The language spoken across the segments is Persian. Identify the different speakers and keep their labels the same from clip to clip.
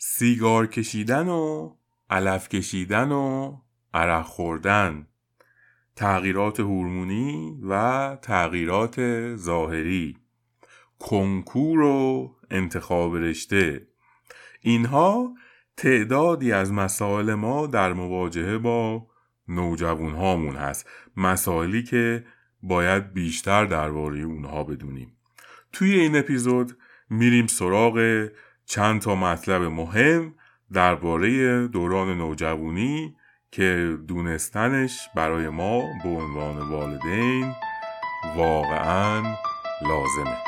Speaker 1: سیگار کشیدن و علف کشیدن و عرق خوردن. تغییرات هورمونی و تغییرات ظاهری. کنکور و انتخاب رشته. اینها تعدادی از مسائل ما در مواجهه با نوجوان هامون هست. مسائلی که باید بیشتر درباره اونها بدونیم. توی این اپیزود میریم سراغ چند تا مطلب مهم درباره دوران نوجوانی که دونستنش برای ما به عنوان والدین واقعا لازمه.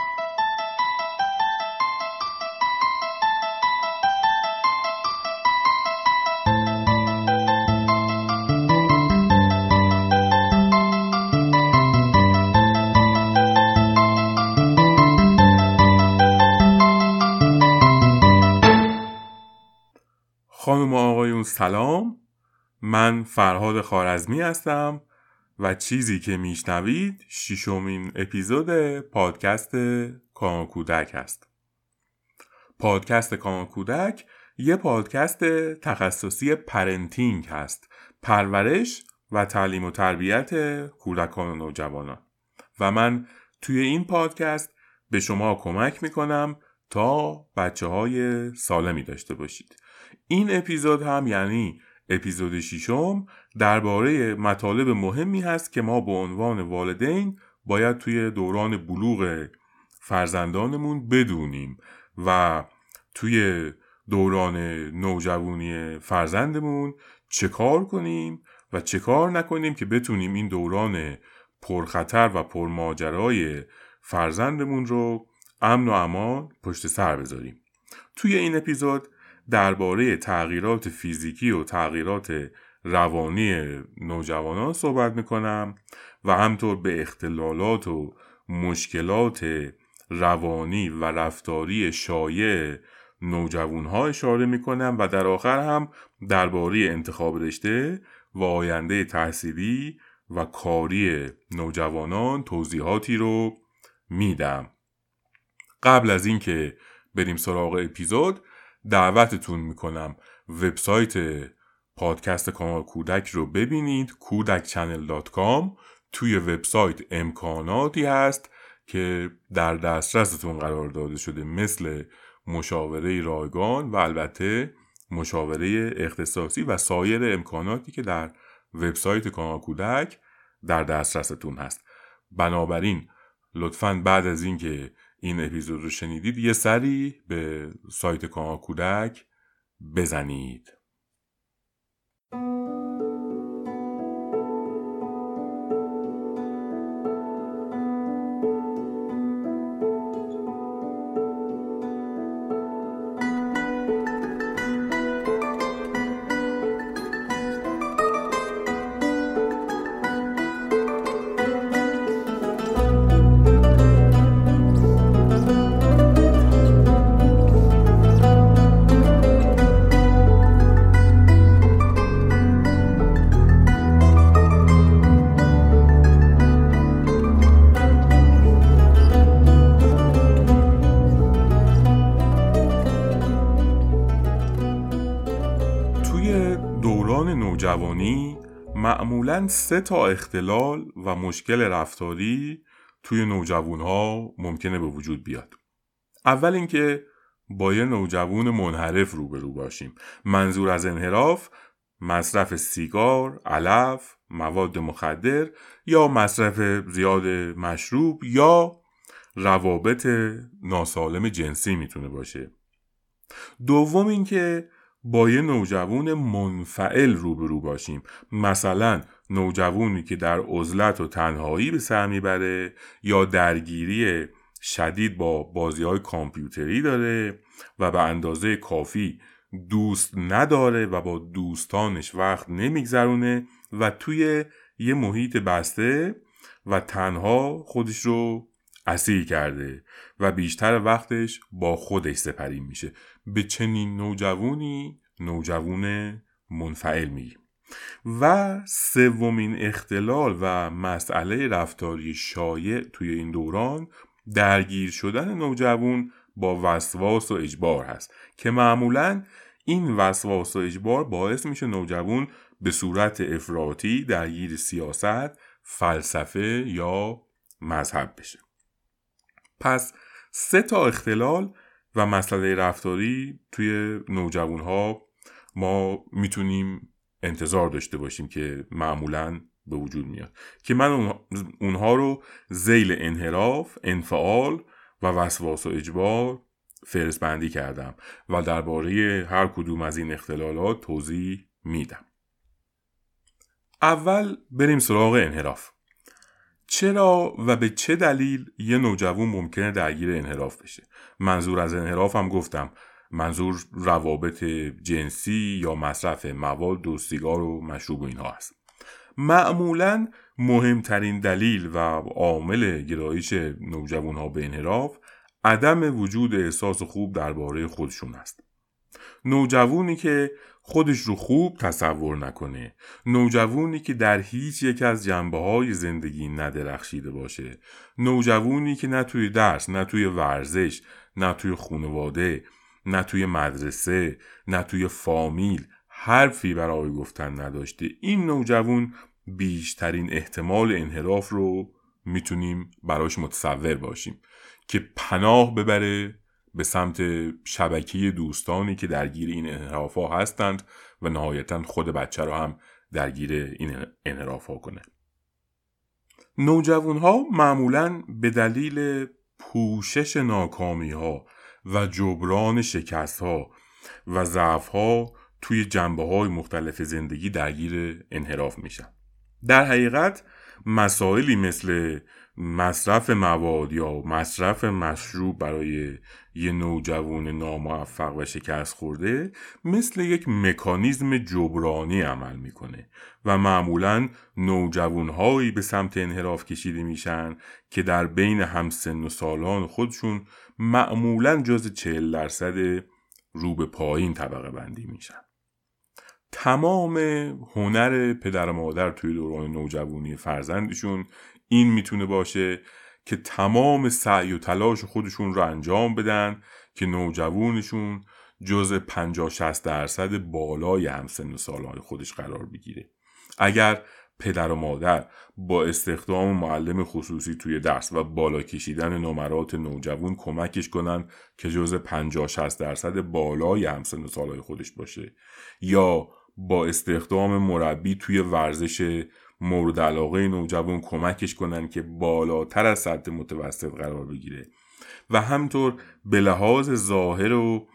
Speaker 1: سلام من فرهاد خارزمی هستم و چیزی که میشنوید ششمین اپیزود پادکست کامان کودک هست پادکست کامان کودک یه پادکست تخصصی parenting هست پرورش و تعلیم و تربیت کودکان و نوجوانان و من توی این پادکست به شما کمک می‌کنم تا بچه های سالمی داشته باشید. این اپیزود هم یعنی اپیزود ششم درباره مطالب مهمی هست که ما به عنوان والدین باید توی دوران بلوغ فرزندانمون بدونیم و توی دوران نوجوانی فرزندمون چه کار کنیم و چه کار نکنیم که بتونیم این دوران پرخطر و پرماجرای فرزندمون رو امن و امان پشت سر بذاریم. توی این اپیزود درباره تغییرات فیزیکی و تغییرات روانی نوجوانان صحبت می‌کنم و همطور به اختلالات و مشکلات روانی و رفتاری شایع نوجوانها اشاره می‌کنم و در آخر هم درباره انتخاب رشته و آینده تحصیلی و کاری نوجوانان توضیحاتی رو میدم. قبل از اینکه بریم سراغ اپیزود دعوتتون می‌کنم. وبسایت پادکست کانال کودک رو ببینید کودکچنل.com توی وبسایت امکاناتی هست که در دسترستون قرار داده شده مثل مشاوره رایگان و البته مشاوره اختصاصی و سایر امکاناتی که در وبسایت کانال کودک در دسترستون هست. بنابراین لطفا بعد از اینکه این اپیزود رو شنیدید یه سری به سایت کانال کودک بزنید. معمولا سه تا اختلال و مشکل رفتاری توی نوجوان ها ممکنه به وجود بیاد. اول اینکه با یه نوجوان منحرف روبرو باشیم. منظور از انحراف مصرف سیگار، علف، مواد مخدر یا مصرف زیاد مشروب یا روابط ناسالم جنسی می‌تونه باشه. دوم اینکه با یه نوجوان منفعل روبرو باشیم. مثلا نوجوانی که در عزلت و تنهایی به سر می‌بره یا درگیری شدید با بازی های کامپیوتری داره و به اندازه کافی دوست نداره و با دوستانش وقت نمیگذرونه و توی یه محیط بسته و تنها خودش رو اسیر کرده و بیشتر وقتش با خودش سپری میشه به چنین نوجوانی نوجوون منفعل میگیم و سومین اختلال و مسئله رفتاری شایع توی این دوران درگیر شدن نوجوان با وسواس و اجبار هست که معمولا این وسواس و اجبار باعث میشه نوجوان به صورت افراطی درگیر سیاست، فلسفه یا مذهب بشه. پس سه تا اختلال و مسئله رفتاری توی نوجوان ها ما می‌تونیم انتظار داشته باشیم که معمولا به وجود میاد. که من اونها رو زیل انحراف، انفعال و وسواس و اجبار فرست بندی کردم و درباره هر کدوم از این اختلالات توضیح میدم. اول بریم سراغ انحراف. چرا و به چه دلیل یه نوجوان ممکنه درگیر انحراف بشه؟ منظور از انحراف هم گفتم. منظور روابط جنسی یا مصرف مواد و سیگار و مشروب و اینها هست. معمولا مهمترین دلیل و عامل گرایش نوجوان ها به انحراف عدم وجود احساس خوب درباره خودشون است. نوجوانی که خودش رو خوب تصور نکنه. نوجوانی که در هیچ یک از جنبه های زندگی ندرخشیده باشه. نوجوانی که نه توی درس نه توی ورزش نه توی خانواده نه توی مدرسه نه توی فامیل حرفی برای گفتن نداشته. این نوجوان بیشترین احتمال انحراف رو می‌تونیم براش متصور باشیم که پناه ببره به سمت شبکه دوستانی که درگیر این انحراف ها هستند و نهایتا خود بچه رو هم درگیر این انحراف ها کنه. نوجوان ها معمولا به دلیل پوشش ناکامی ها و جبران شکست ها و ضعف ها توی جنبه های مختلف زندگی درگیر انحراف میشن. در حقیقت مسائلی مثل مصرف مواد یا مصرف مشروب برای یه نوجوان ناموفق و شکست خورده مثل یک مکانیزم جبرانی عمل می‌کنه و معمولا نوجوانهایی به سمت انحراف کشیده میشن که در بین همسن و سالان خودشون معمولا جز چهل درصد رو به پایین طبقه بندی میشن. تمام هنر پدر و مادر توی دوران نوجوانی فرزندشون این می‌تونه باشه که تمام سعی و تلاش خودشون رو انجام بدن که نوجوانشون جز 50 60 درصد بالای همسن و سالهای خودش قرار بگیره. اگر پدر و مادر با استخدام معلم خصوصی توی درس و بالا کشیدن نمرات نوجوان کمکش کنن که جز 50 60 درصد بالای همسن و سالهای خودش باشه یا با استخدام مربی توی ورزش مورد علاقه نوجوان کمکش کنن که بالاتر از سطح متوسط قرار بگیره. و همطور به لحاظ ظاهر و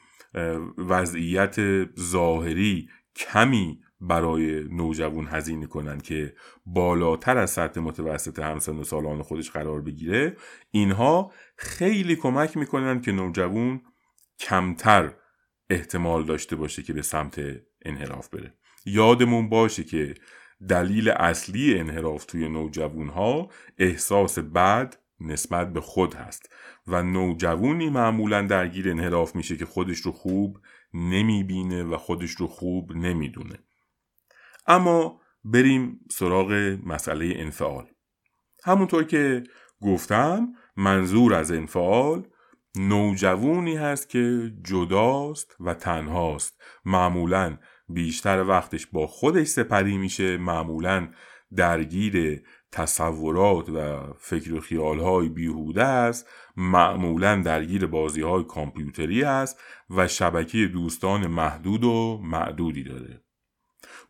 Speaker 1: وضعیت ظاهری کمی برای نوجوان هزینه کنن که بالاتر از سطح متوسط همسن و سالان خودش قرار بگیره اینها خیلی کمک می‌کنن که نوجوان کمتر احتمال داشته باشه که به سمت انحراف بره. یادمون باشه که دلیل اصلی انحراف توی نوجوان ها احساس بد نسبت به خود هست و نوجوانی معمولا درگیر انحراف میشه که خودش رو خوب نمی‌بینه و خودش رو خوب نمی‌دونه. اما بریم سراغ مسئله انفعال. همونطور که گفتم منظور از انفعال نوجوانی هست که جداست و تنهاست. معمولا بیشتر وقتش با خودش سپری میشه. معمولا درگیر تصورات و فکر و خیال های بیهوده است. معمولا درگیر بازی های کامپیوتری است و شبکه دوستان محدود و معدودی داره.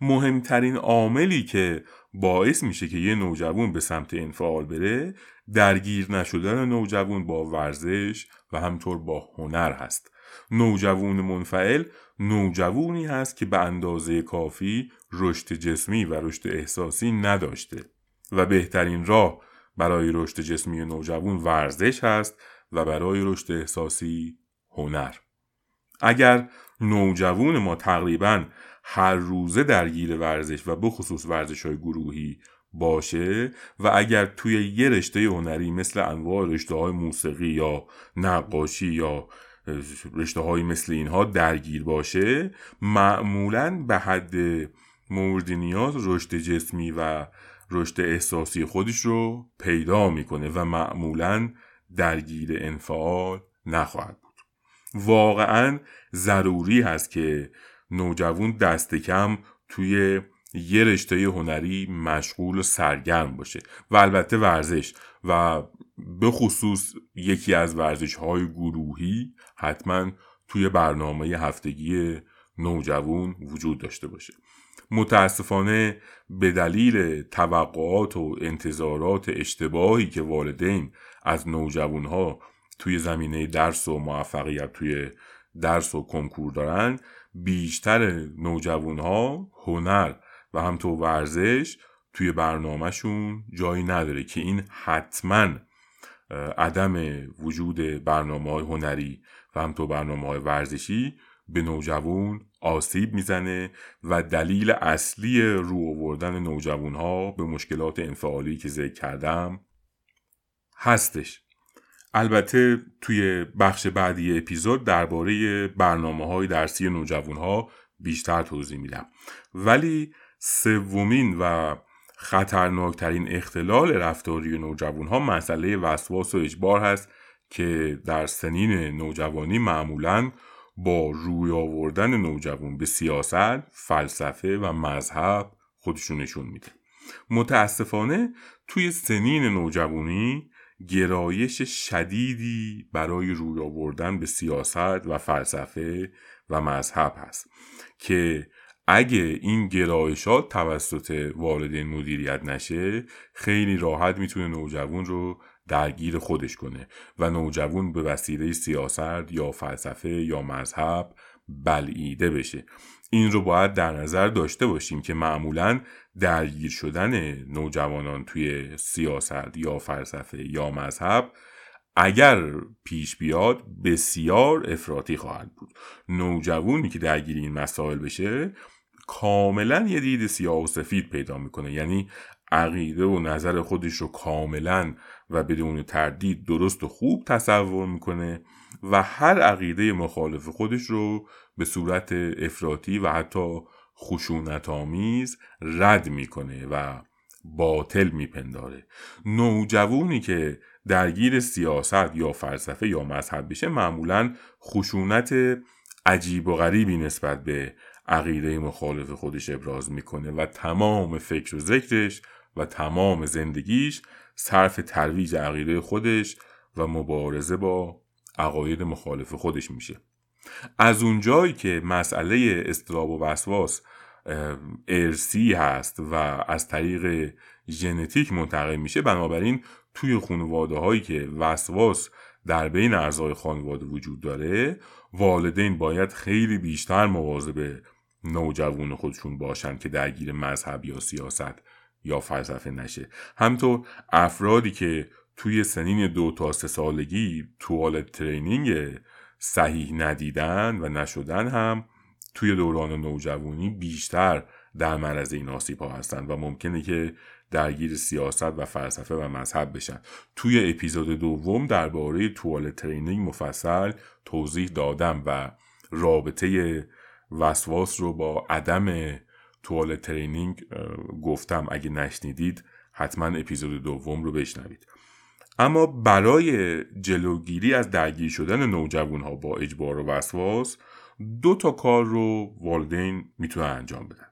Speaker 1: مهمترین عاملی که باعث میشه که یه نوجوان به سمت انفعال بره درگیر نشدن نوجوان با ورزش و همطور با هنر هست. نوجوان منفعل نوجوانی هست که به اندازه کافی رشد جسمی و رشد احساسی نداشته. و بهترین راه برای رشد جسمی نوجوان ورزش هست و برای رشد احساسی هنر. اگر نوجوان ما تقریبا هر روزه درگیر ورزش و بخصوص ورزش های گروهی باشه و اگر توی یه رشته هنری مثل انواع رشته های موسیقی یا نقاشی یا رشته های مثل اینها درگیر باشه معمولا به حد مورد نیاز رشد جسمی و رشد احساسی خودش رو پیدا می‌کنه و معمولا درگیر انفعال نخواهد بود. واقعا ضروری هست که نوجوان دست کم توی یه رشته هنری مشغول و سرگرم باشه و البته ورزش. و به خصوص یکی از ورزش های گروهی حتما توی برنامه هفتگی نوجوان وجود داشته باشه. متاسفانه به دلیل توقعات و انتظارات اشتباهی که والدین از نوجوانها توی زمینه درس و موفقیت توی درس و کنکور دارن بیشتر نوجوانها هنر و همطور ورزش توی برنامهشون جایی نداره که این حتما عدم وجود برنامه های هنری و همطور برنامه های ورزشی به نوجوان آسیب می‌زنه و دلیل اصلی رو آوردن نوجوان ها به مشکلات انفعالی که ذکر کردم هستش. البته توی بخش بعدی اپیزود درباره برنامه های درسی نوجوان ها بیشتر توضیح میدم. ولی سومین و خطرناکترین اختلال رفتاری نوجوان ها مسئله وسواس و اجبار هست که در سنین نوجوانی معمولا با روی آوردن نوجوان به سیاست، فلسفه و مذهب خودشون نشون میده. متاسفانه توی سنین نوجوانی گرایش شدیدی برای روی آوردن به سیاست و فلسفه و مذهب هست که اگه این گرایشات توسط والدین مدیریت نشه خیلی راحت می‌تونه نوجوان رو درگیر خودش کنه و نوجوان به وسیله سیاست یا فلسفه یا مذهب بلعیده بشه. این رو باید در نظر داشته باشیم که معمولا درگیر شدن نوجوانان توی سیاست یا فلسفه یا مذهب اگر پیش بیاد بسیار افراطی خواهد بود. نوجوانی که درگیر این مسائل بشه کاملا یه دید سیاه و سفید پیدا می‌کنه. یعنی عقیده و نظر خودش رو کاملا و بدون تردید درست و خوب تصور می‌کنه و هر عقیده مخالف خودش رو به صورت افراطی و حتی خشونت آمیز رد می‌کنه و باطل میپنداره. نوجوانی که درگیر سیاست یا فلسفه یا مذهب بشه معمولا خشونت عجیب و غریبی نسبت به عقیده مخالف خودش ابراز می‌کنه و تمام فکر و ذکرش و تمام زندگیش صرف ترویج عقیده خودش و مبارزه با عقاید مخالف خودش میشه. از اونجایی که مسئله استراب و وسواس ارسی هست و از طریق ژنتیک منتقل میشه بنابراین توی خانواده هایی که وسواس در بین اعضای خانواده وجود داره والدین باید خیلی بیشتر مواظب نوجوان خودشون باشن که درگیر مذهب یا سیاست یا فلسفه نشه. همطور افرادی که توی سنین دو تا سه سالگی توالت ترینینگ صحیح ندیدن و نشدن هم توی دوران نوجوانی بیشتر در معرض این آسیب ها هستن و ممکنه که درگیر سیاست و فلسفه و مذهب بشن. توی اپیزود دوم درباره توالت ترینینگ مفصل توضیح دادم و رابطه وسواس رو با عدم توال ترینینگ گفتم. اگه نشنیدید حتما اپیزود دوم رو بشنوید. اما برای جلوگیری از درگیر شدن نوجوان ها با اجبار و وسواس دو تا کار رو والدین می‌تونن انجام بدن.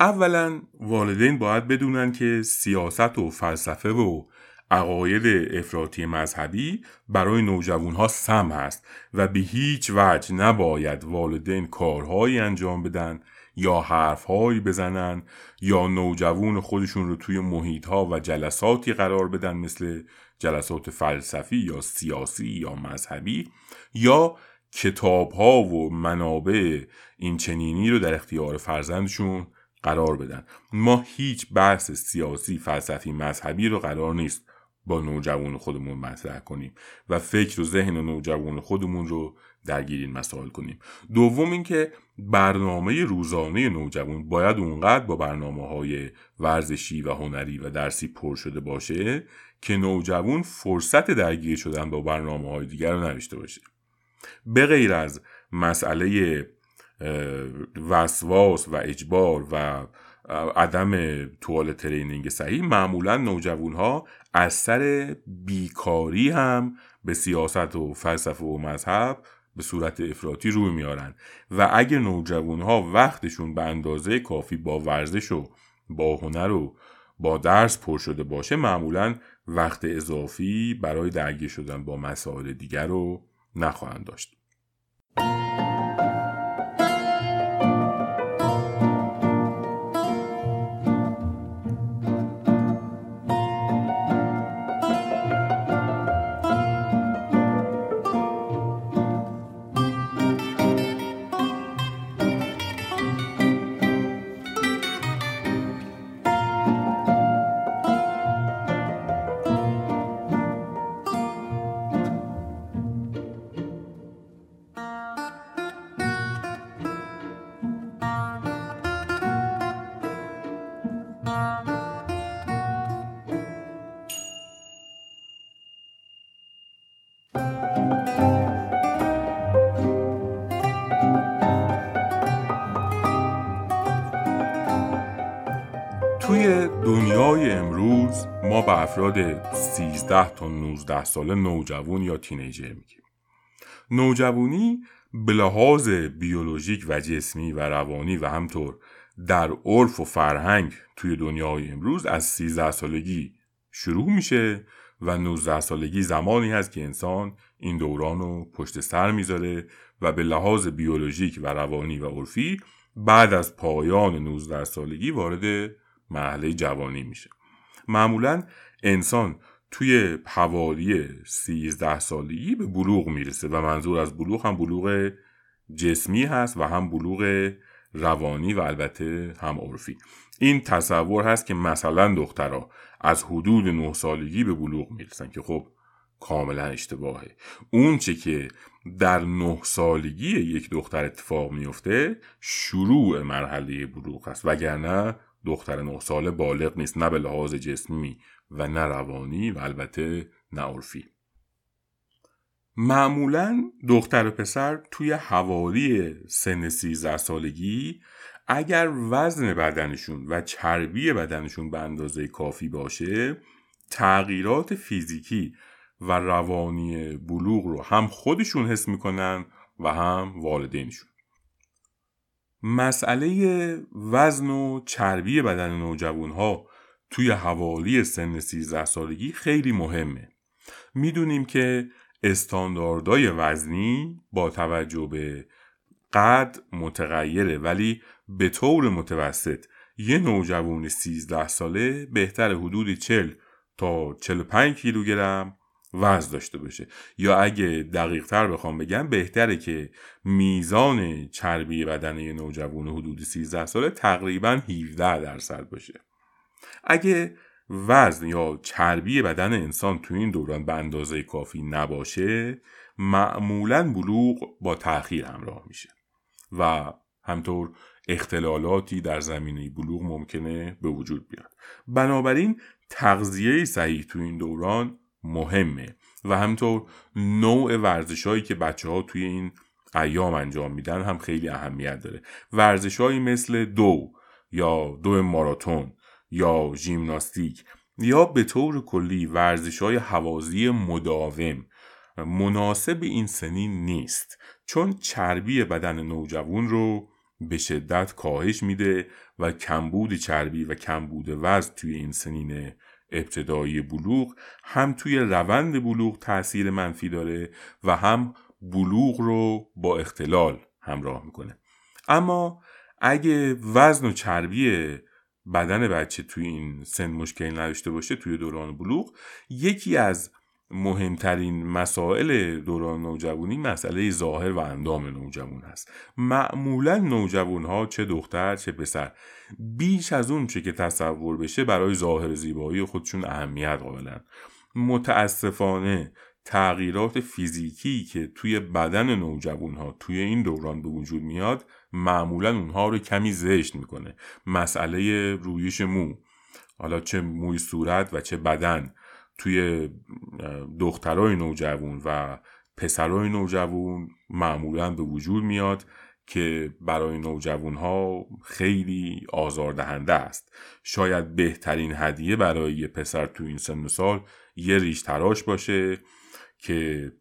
Speaker 1: اولا والدین باید بدونن که سیاست و فلسفه و عقاید افراطی مذهبی برای نوجوان ها سم هست و به هیچ وجه نباید والدین کارهایی انجام بدن یا حرفهایی بزنن یا نوجوان خودشون رو توی محیط ها و جلساتی قرار بدن مثل جلسات فلسفی یا سیاسی یا مذهبی یا کتاب ها و منابع این چنینی رو در اختیار فرزندشون قرار بدن. ما هیچ بحث سیاسی فلسفی مذهبی رو قرار نیست با نوجوان خودمون مطرح کنیم و فکر و ذهن نوجوان خودمون رو درگیر این مسائل کنیم. دوم اینکه برنامه روزانه نوجوان باید اونقدر با برنامه های ورزشی و هنری و درسی پر شده باشه که نوجوان فرصت درگیر شدن با برنامه های دیگر رو نداشته باشه. به غیر از مسئله وسواس و اجبار و عدم توال ترینینگ صحیح. معمولا نوجوان ها از سر بیکاری هم به سیاست و فلسفه و مذهب به صورت افراطی روی میارن. و اگه نوجوان ها وقتشون به اندازه کافی با ورزش و با هنر و با درس پر شده باشه معمولا وقت اضافی برای درگیر شدن با مسائل دیگر رو نخواهند داشت. ما به افراد 13 تا 19 ساله نوجوان یا تینیجر میگیم. نوجوانی به لحاظ بیولوژیک و جسمی و روانی و همطور در عرف و فرهنگ توی دنیای امروز از 13 سالگی شروع میشه و 19 سالگی زمانی هست که انسان این دوران رو پشت سر می‌ذاره و به لحاظ بیولوژیک و روانی و عرفی بعد از پایان 19 سالگی وارد مرحله جوانی میشه. معمولا انسان توی حوالی 13 سالگی به بلوغ می‌رسه و منظور از بلوغ هم بلوغ جسمی هست و هم بلوغ روانی و البته هم عرفی. این تصور هست که مثلا دخترها از حدود 9 سالگی به بلوغ می‌رسن که خب کاملا اشتباهه. اون چه که در نه سالگی یک دختر اتفاق میفته شروع مرحله بلوغ است. وگرنه دختر نه ساله بالغ نیست نه به لحاظ جسمی و نه روانی و البته نه عرفی. معمولا دختر و پسر توی حوالی سن 13 سالگی اگر وزن بدنشون و چربی بدنشون به اندازه کافی باشه تغییرات فیزیکی و روانی بلوغ رو هم خودشون حس می‌کنن و هم والدینشون. مسئله وزن و چربی بدن نوجوان ها توی حوالی سن 13 سالگی خیلی مهمه. می‌دونیم که استانداردهای وزنی با توجه به قد متغیره ولی به طور متوسط یه نوجوان 13 ساله بهتر حدود 40 تا 45 کیلوگرم وزن داشته باشه. یا اگه دقیق تر بخوام بگم بهتره که میزان چربی بدن یه نوجوان حدود 13 ساله تقریبا 17 درصد باشه. اگه وزن یا چربی بدن انسان تو این دوران به اندازه کافی نباشه معمولا بلوغ با تاخیر همراه میشه. و همطور اختلالاتی در زمینه بلوغ ممکنه به وجود بیاد. بنابراین تغذیه صحیح تو این دوران مهمه. و همطور نوع ورزشهایی که بچه ها توی این ایام انجام میدن هم خیلی اهمیت داره. ورزشهایی مثل دو یا دو ماراتون یا ژیمناستیک یا به طور کلی ورزش های حوازی مداوم مناسب این سنین نیست چون چربی بدن نوجوان رو به شدت کاهش میده و کمبود چربی و کمبود وزن توی این سنین ابتدایی بلوغ هم توی روند بلوغ تاثیر منفی داره و هم بلوغ رو با اختلال همراه می‌کنه. اما اگه وزن و چربی بدن بچه توی این سن مشکلی نداشته باشه توی دوران بلوغ یکی از مهمترین مسائل دوران نوجوانی مسئله ظاهر و اندام نوجوان هست. معمولا نوجوان ها چه دختر چه پسر بیش از اون چه که تصور بشه برای ظاهر زیبایی خودشون اهمیت قائلن. متاسفانه تغییرات فیزیکی که توی بدن نوجوان ها توی این دوران به وجود میاد معمولا اونها رو کمی زشت می‌کنه. مسئله رویش مو حالا چه موی صورت و چه بدن. توی دخترای نوجوان و پسرای نوجوان معمولا به وجود میاد که برای نوجوان ها خیلی آزاردهنده است. شاید بهترین هدیه برای یه پسر تو این سن سال یه ریش تراش باشه که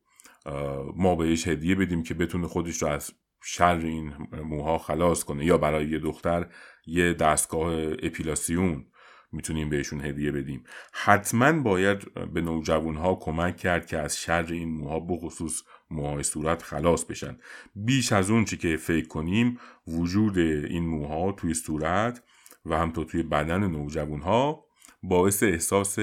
Speaker 1: ما بهش هدیه بدیم که بتونه خودش رو از شر این موها خلاص کنه یا برای یه دختر یه دستگاه اپیلاسیون. می‌تونیم بهشون هدیه بدیم. حتما باید به نوجوان ها کمک کرد که از شر این موها بخصوص موهای صورت خلاص بشن. بیش از اون چی که فکر کنیم وجود این موها توی صورت و همطور توی بدن نوجوان ها باعث احساس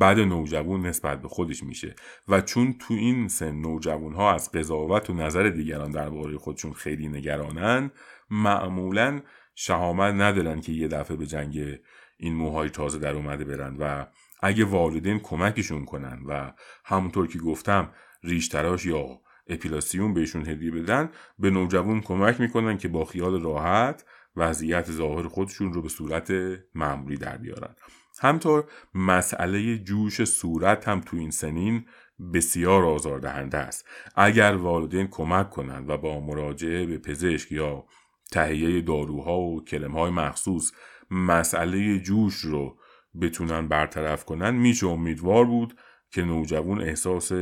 Speaker 1: بد نوجوان نسبت به خودش میشه. و چون تو این سن نوجوان ها از قضاوت و نظر دیگران درباره خودشون خیلی نگرانن معمولا شهامت ندارن که یه دفعه به جنگ این موهای تازه در اومده برن و اگه والدین کمکشون کنن و همونطور که گفتم ریشتراش یا اپیلاسیون بهشون هدیه بدن به نوجوان کمک می‌کنن که با خیال راحت وضعیت ظاهر خودشون رو به صورت معمولی در بیارن. همطور مسئله جوش صورت هم تو این سنین بسیار آزاردهنده است. اگر والدین کمک کنند و با مراجعه به پزشک یا تهیه داروها و کلمهای مخصوص مسئله جوش رو بتونن برطرف کنن میشه امیدوار بود که نوجوان احساس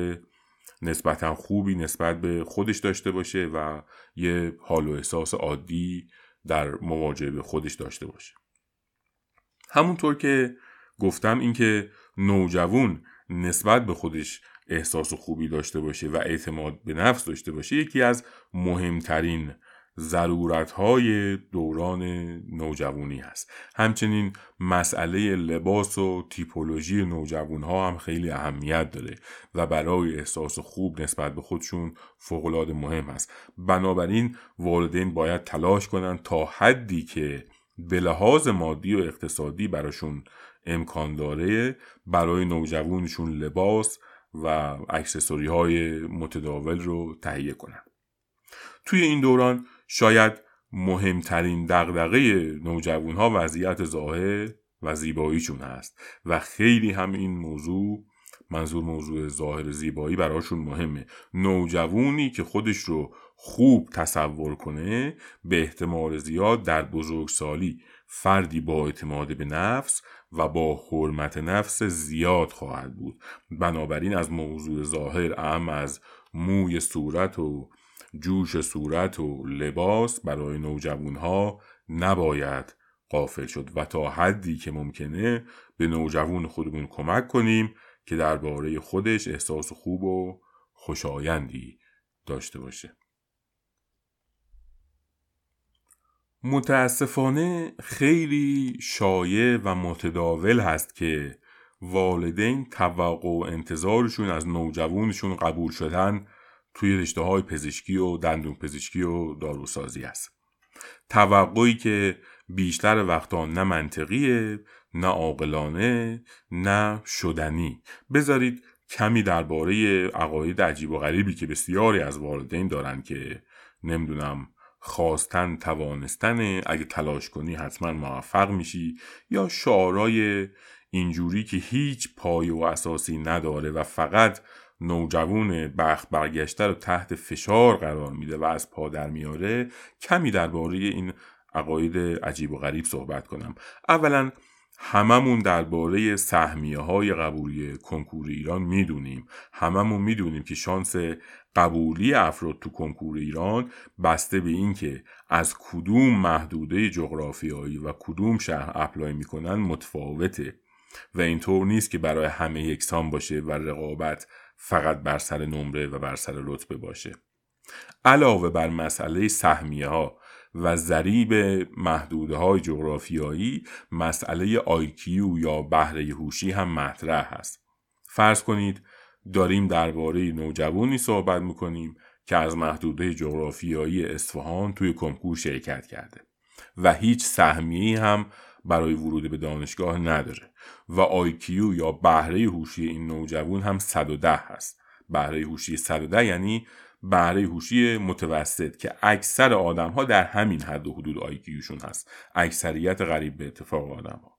Speaker 1: نسبتا خوبی نسبت به خودش داشته باشه و یه حال و احساس عادی در مواجهه به خودش داشته باشه. همونطور که گفتم اینکه نوجوان نسبت به خودش احساس خوبی داشته باشه و اعتماد به نفس داشته باشه یکی از مهمترین ضرورت های دوران نوجوانی هست. همچنین مسئله لباس و تیپولوژی نوجوان ها هم خیلی اهمیت داره و برای احساس خوب نسبت به خودشون فوقالعاده مهم هست. بنابراین والدین باید تلاش کنن تا حدی که به لحاظ مادی و اقتصادی براشون امکان داره برای نوجوانشون لباس و اکسسوری های متداول رو تهیه کنن. توی این دوران شاید مهمترین دغدغه نوجوان ها وضعیت ظاهر و زیباییشون هست. و خیلی هم این موضوع منظور موضوع ظاهر زیبایی براشون مهمه. نوجوانی که خودش رو خوب تصور کنه به احتمال زیاد در بزرگسالی فردی با اعتماد به نفس و با حرمت نفس زیاد خواهد بود. بنابراین از موضوع ظاهر اهم از موی صورت و جوش صورت و لباس برای نوجوان ها نباید قافل شد و تا حدی که ممکنه به نوجوان خودمون کمک کنیم که درباره خودش احساس خوب و خوشایندی داشته باشه. متاسفانه خیلی شایع و متداول هست که والدین توقع و انتظارشون از نوجوانشون قبول شدن توی رشته های پزشکی و دندون پزشکی و داروسازی است توقعی که بیشتر وقتا نه منطقیه نه عاقلانه نه شدنی. بذارید کمی درباره عقاید عجیب و غریبی که بسیاری از والدین دارن که نمی‌دونم خواستن توانستن اگه تلاش کنی حتما موفق میشی یا شعارای اینجوری که هیچ پای و اساسی نداره و فقط نوجوان بخت برگشته رو تحت فشار قرار میده و از پا در میاره کمی درباره این عقاید عجیب و غریب صحبت کنم. اولا هممون درباره سهمیه های قبولی کنکور ایران می‌دونیم. هممون می‌دونیم که شانس قبولی افراد تو کنکور ایران بسته به اینکه از کدوم محدوده جغرافیایی و کدوم شهر اپلای می‌کنن متفاوته. و اینطور نیست که برای همه یکسان باشه و رقابت فقط بر سر نمره و بر سر رتبه باشه. علاوه بر مسئله سهمیه ها و ضریب محدوده های جغرافیایی مسئله آیکیو یا بهره هوشی هم مطرح هست فرض کنید داریم درباره نوجوانی صحبت می‌کنیم که از محدوده جغرافیایی اصفهان توی کنکور شرکت کرده و هیچ سهمیه هم برای ورود به دانشگاه نداره. و آیکیو یا بهره هوشی این نوجوان هم 110 هست. بهره هوشی 110 یعنی بهره هوشی متوسط که اکثر آدم ها در همین حد و حدود آیکیوشون هست. اکثریت غریب به اتفاق آدم ها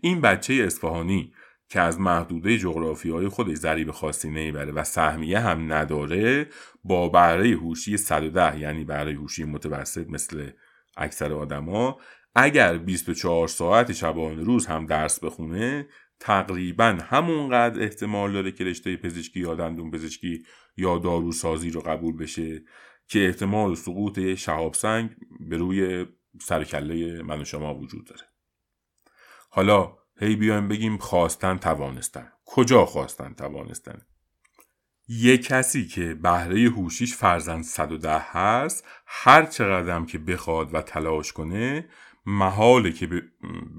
Speaker 1: این بچه اصفهانی که از محدوده جغرافی های خودش ضریب خاصی نمی‌بره و سهمیه هم نداره با بهره هوشی 110 یعنی بهره هوشی متوسط مثل اکثر آدما اگر 24 ساعت شبانه روز هم درس بخونه تقریبا همونقدر احتمال داره که رشته پزشکی یا دندون پزشکی یا داروسازی رو قبول بشه که احتمال سقوط شهاب سنگ به روی سرکله من و شما وجود داره. حالا هی بیایم بگیم خواستن توانستن. کجا خواستن توانستن؟ یه کسی که بهره هوشیش فرزند 110 هست هر چقدرم که بخواد و تلاش کنه محاله که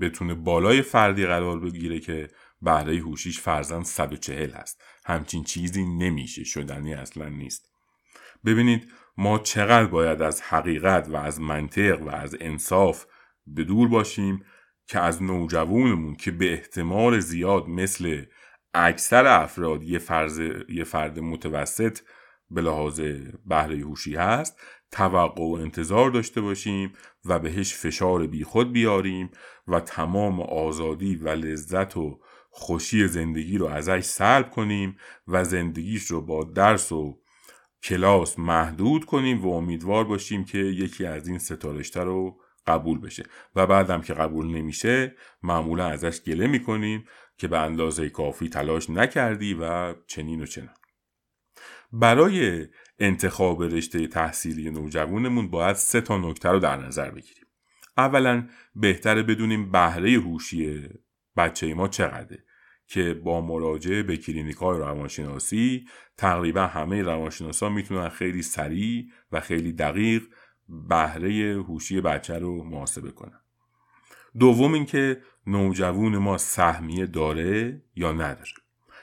Speaker 1: بتونه بالای فردی قرار بگیره که بهره هوشیش فرزند 140 هست. همچین چیزی نمیشه. شدنی اصلا نیست. ببینید ما چقدر باید از حقیقت و از منطق و از انصاف به دور باشیم که از نوجوانمون که به احتمال زیاد مثل اکثر افراد یه, فرز، یه فرد متوسط به لحاظ بهره هوشی هست توقع و انتظار داشته باشیم و بهش فشار بیخود بیاریم و تمام آزادی و لذت و خوشی زندگی رو ازش سلب کنیم و زندگیش رو با درس و کلاس محدود کنیم و امیدوار باشیم که یکی از این ستارشته رو قبول بشه. و بعدم که قبول نمیشه معمولا ازش گله می‌کنیم که به اندازه کافی تلاش نکردی و چنین و چنان. برای انتخاب رشته تحصیلی نوجوانمون باید سه تا نکته رو در نظر بگیریم. اولا بهتره بدونیم بهره هوشی بچه ما چقدره که با مراجعه به کلینیک های روانشناسی تقریبا همه روانشناسا می‌تونن خیلی سریع و خیلی دقیق بهره هوشی بچه رو محاسبه کنن. دوم اینکه نوجوان ما سهمیه داره یا نداره.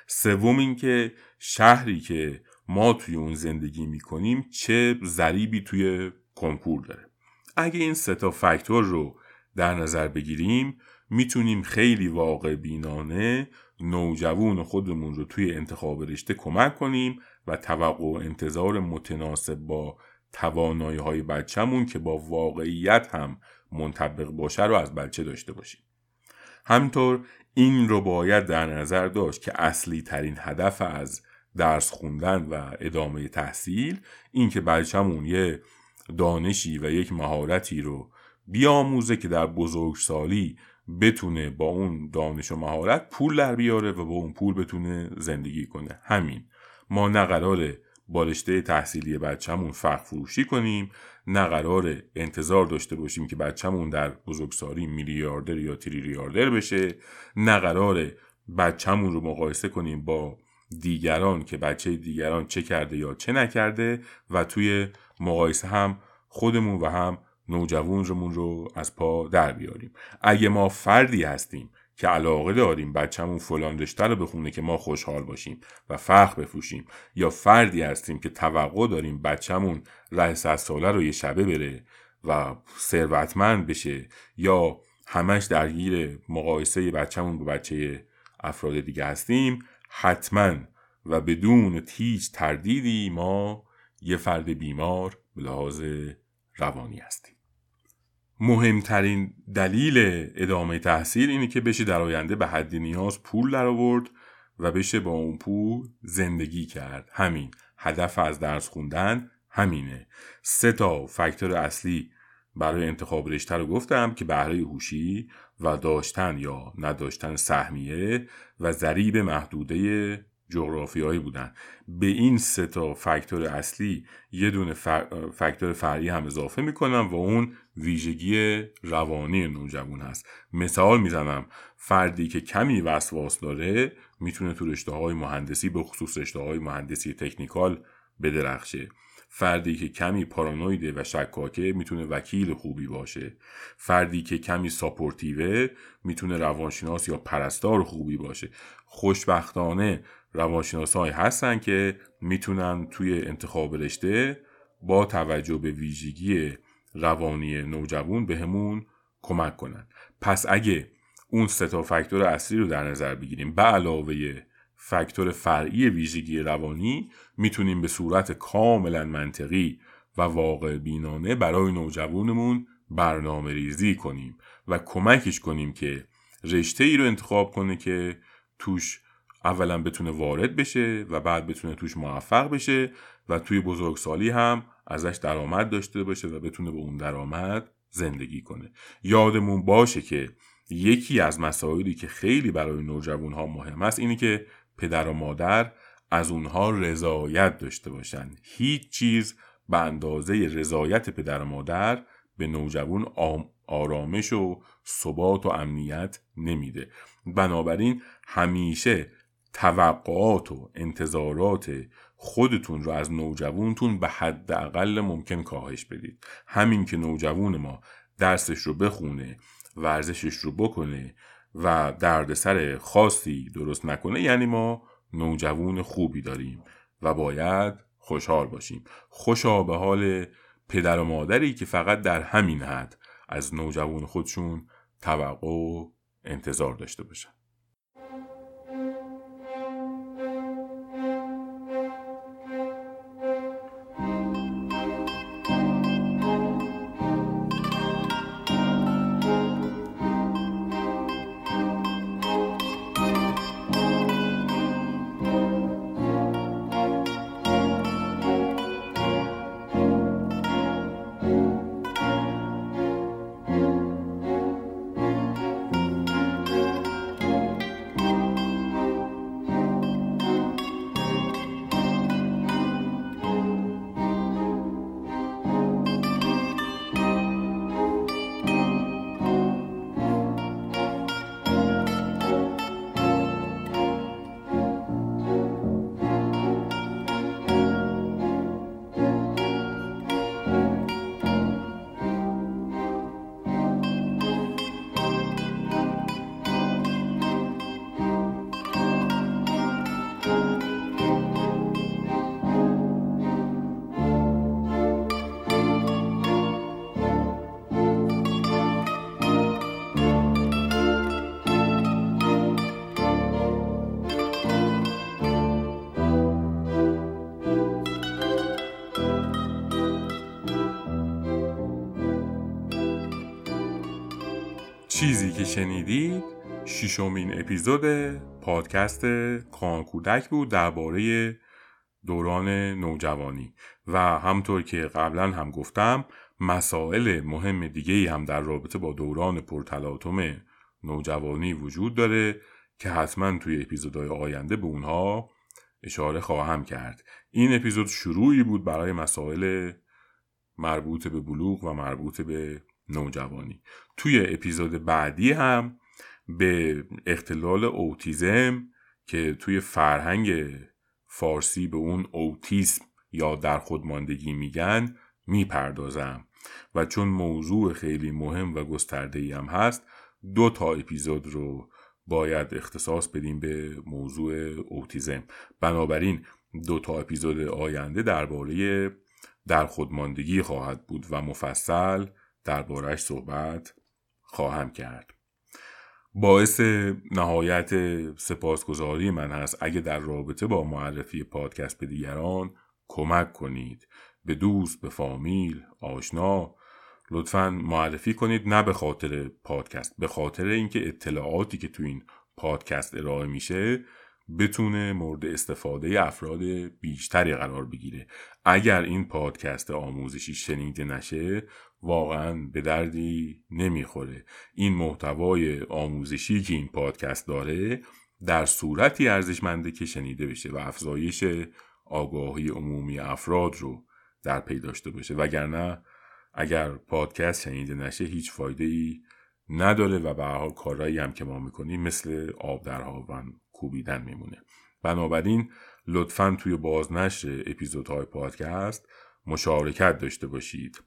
Speaker 1: سوم اینکه شهری که ما توی اون زندگی می‌کنیم چه ذریبی توی کنکور داره. اگه این سه تا فاکتور رو در نظر بگیریم می‌تونیم خیلی واقع بینانه نوجوان خودمون رو توی انتخاب رشته کمک کنیم و توقع و انتظار متناسب با توانایی های بچهمون که با واقعیت هم منطبق باشه رو از بچه داشته باشیم. همینطور این رو باید در نظر داشت که اصلی ترین هدف از درس خوندن و ادامه تحصیل این که بچهمون یه دانشی و یک مهارتی رو بیاموزه که در بزرگسالی بتونه با اون دانش و مهارت پول در بیاره و با اون پول بتونه زندگی کنه. همین. ما نه قراره با رشته تحصیلی بچهمون فرق فروشی کنیم نه قرار انتظار داشته باشیم که بچهمون در بزرگسالی میلیاردر یا تریلیاردر بشه نه قرار بچهمون رو مقایسه کنیم با دیگران که بچه دیگران چه کرده یا چه نکرده و توی مقایسه هم خودمون و هم نوجوانمون رو از پا در بیاریم. اگه ما فردی هستیم که علاقه داریم بچهمون فلان رشته رو بخونه که ما خوشحال باشیم و فخر بفروشیم یا فردی هستیم که توقع داریم بچهمون ره صد ساله رو یه شبه بره و ثروتمند بشه یا همش درگیر مقایسه بچهمون با بچه افراد دیگه هستیم حتما و بدون هیچ تردیدی ما یه فرد بیمار به لحاظ روانی هستیم. مهمترین دلیل ادامه تحصیل اینه که بشه در آینده به حد نیاز پول در آورد و بشه با اون پول زندگی کرد. همین هدف از درس خوندن همینه. سه تا فاکتور اصلی برای انتخاب رشته رو گفتم که بهره هوشی و داشتن یا نداشتن سهمیه و ضریب محدوده جغرافیایی بودن. به این سه تا فاکتور اصلی یه دونه فاکتور فرعی هم اضافه می‌کنم و اون ویژگی روانی نوجوان هست. مثال می‌زنم فردی که کمی وسواس داره می‌تونه تو رشته های مهندسی به خصوص رشته های مهندسی تکنیکال بدرخشه. فردی که کمی پارانویده و شکاکه می‌تونه وکیل خوبی باشه. فردی که کمی ساپورتیوه می‌تونه روانشناس یا پرستار خوبی باشه. خوشبختانه روانشناسایی هستن که می‌تونن توی انتخاب رشته با توجه به ویژگی روانی نوجوان بهمون به کمک کنن. پس اگه اون سه تا فاکتور اصلی رو در نظر بگیریم به علاوه فاکتور فرعی ویژگی روانی می‌تونیم به صورت کاملا منطقی و واقع بینانه برای نوجوانمون برنامه ریزی کنیم و کمکش کنیم که رشته ای رو انتخاب کنه که توش اولا بتونه وارد بشه و بعد بتونه توش موفق بشه و توی بزرگسالی هم ازش درآمد داشته باشه و بتونه به اون درآمد زندگی کنه. یادمون باشه که یکی از مسائلی که خیلی برای نوجوان ها مهم است اینه که پدر و مادر از اونها رضایت داشته باشن هیچ چیز به اندازه رضایت پدر و مادر به نوجوان آرامش و ثبات و امنیت نمیده. بنابراین همیشه توقعات و انتظارات خودتون رو از نوجوانتون به حد اقل ممکن کاهش بدید. همین که نوجوان ما درسش رو بخونه ورزشش رو بکنه و دردسر خاصی درست نکنه یعنی ما نوجوان خوبی داریم و باید خوشحال باشیم. خوشا به حال پدر و مادری که فقط در همین حد از نوجوان خودشون توقع و انتظار داشته باشن. که شنیدید ششمین اپیزود پادکست کان کودک بود درباره دوران نوجوانی و همطور که قبلا هم گفتم مسائل مهم دیگه هم در رابطه با دوران پرتلاطم نوجوانی وجود داره که حتما توی اپیزودهای آینده به اونها اشاره خواهم کرد. این اپیزود شروعی بود برای مسائل مربوط به بلوغ و مربوط به نوجوانی. توی اپیزود بعدی هم به اختلال اوتیزم که توی فرهنگ فارسی به اون اوتیسم یا در خودماندگی میگن می‌پردازم. و چون موضوع خیلی مهم و گسترده ای هم هست دو تا اپیزود رو باید اختصاص بدیم به موضوع اوتیزم. بنابراین دو تا اپیزود آینده درباره در خودماندگی خواهد بود و مفصل دربارهش صحبت خواهم کرد. باعث نهایت سپاسگزاری من هست. اگه در رابطه با معرفی پادکست به دیگران کمک کنید. به دوست به فامیل آشنا. لطفا معرفی کنید نه به خاطر پادکست. به خاطر اینکه اطلاعاتی که تو این پادکست ارائه میشه بتونه مورد استفاده افراد بیشتری قرار بگیره. اگر این پادکست آموزشی شنیده نشه واقعا به دردی نمی‌خوره. این محتوای آموزشی که این پادکست داره در صورتی ارزشمنده که شنیده بشه و افزایش آگاهی عمومی افراد رو در پی داشته باشه. وگرنه اگر پادکست شنیده نشه هیچ فایده ای نداره و به حال کارهایی هم که ما می‌کنیم مثل آب در هاون کوبیدن میمونه. بنابراین لطفا توی بازنشر اپیزودهای پادکست مشارکت داشته باشید.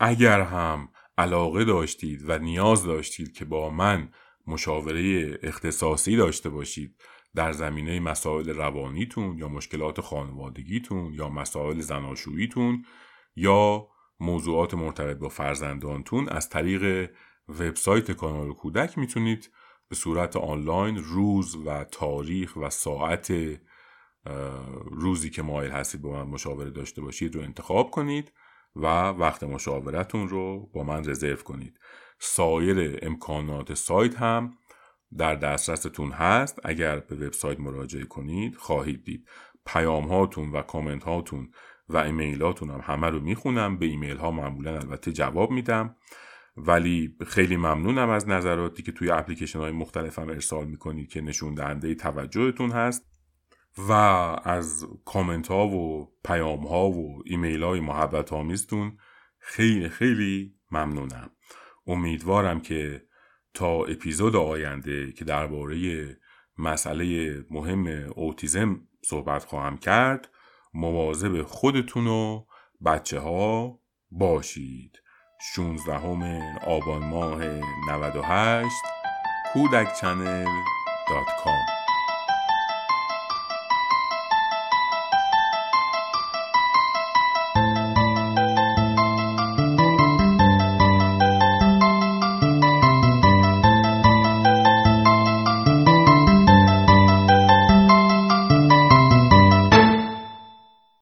Speaker 1: اگر هم علاقه داشتید و نیاز داشتید که با من مشاوره اختصاصی داشته باشید در زمینه مسائل روانیتون یا مشکلات خانوادگیتون یا مسائل زناشوییتون یا موضوعات مرتبط با فرزندانتون از طریق وبسایت کانال کودک می‌تونید به صورت آنلاین روز و تاریخ و ساعت روزی که مایل هستید با من مشاوره داشته باشید رو انتخاب کنید و وقت مشاورتون رو با من رزرو کنید. سایر امکانات سایت هم در دسترستون هست. اگر به وبسایت مراجعه کنید خواهید دید. پیام هاتون و کامنت هاتون و ایمیلاتون هم همه رو می‌خونم. به ایمیل ها معمولا البته جواب میدم. ولی خیلی ممنونم از نظراتی که توی اپلیکیشن های مختلف هم ارسال می‌کنید که نشون دهنده توجهتون هست و از کامنت ها و پیام ها و ایمیل های محبت آمیزتون خیلی خیلی ممنونم. امیدوارم که تا اپیزود آینده که درباره مسئله مهم اوتیزم صحبت خواهم کرد مواظب خودتون و بچه ها باشید. 16 آبان ماه 98 کودک channel dot com.